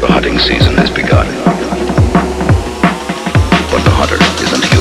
The hunting season has begun. But the hunter isn't human.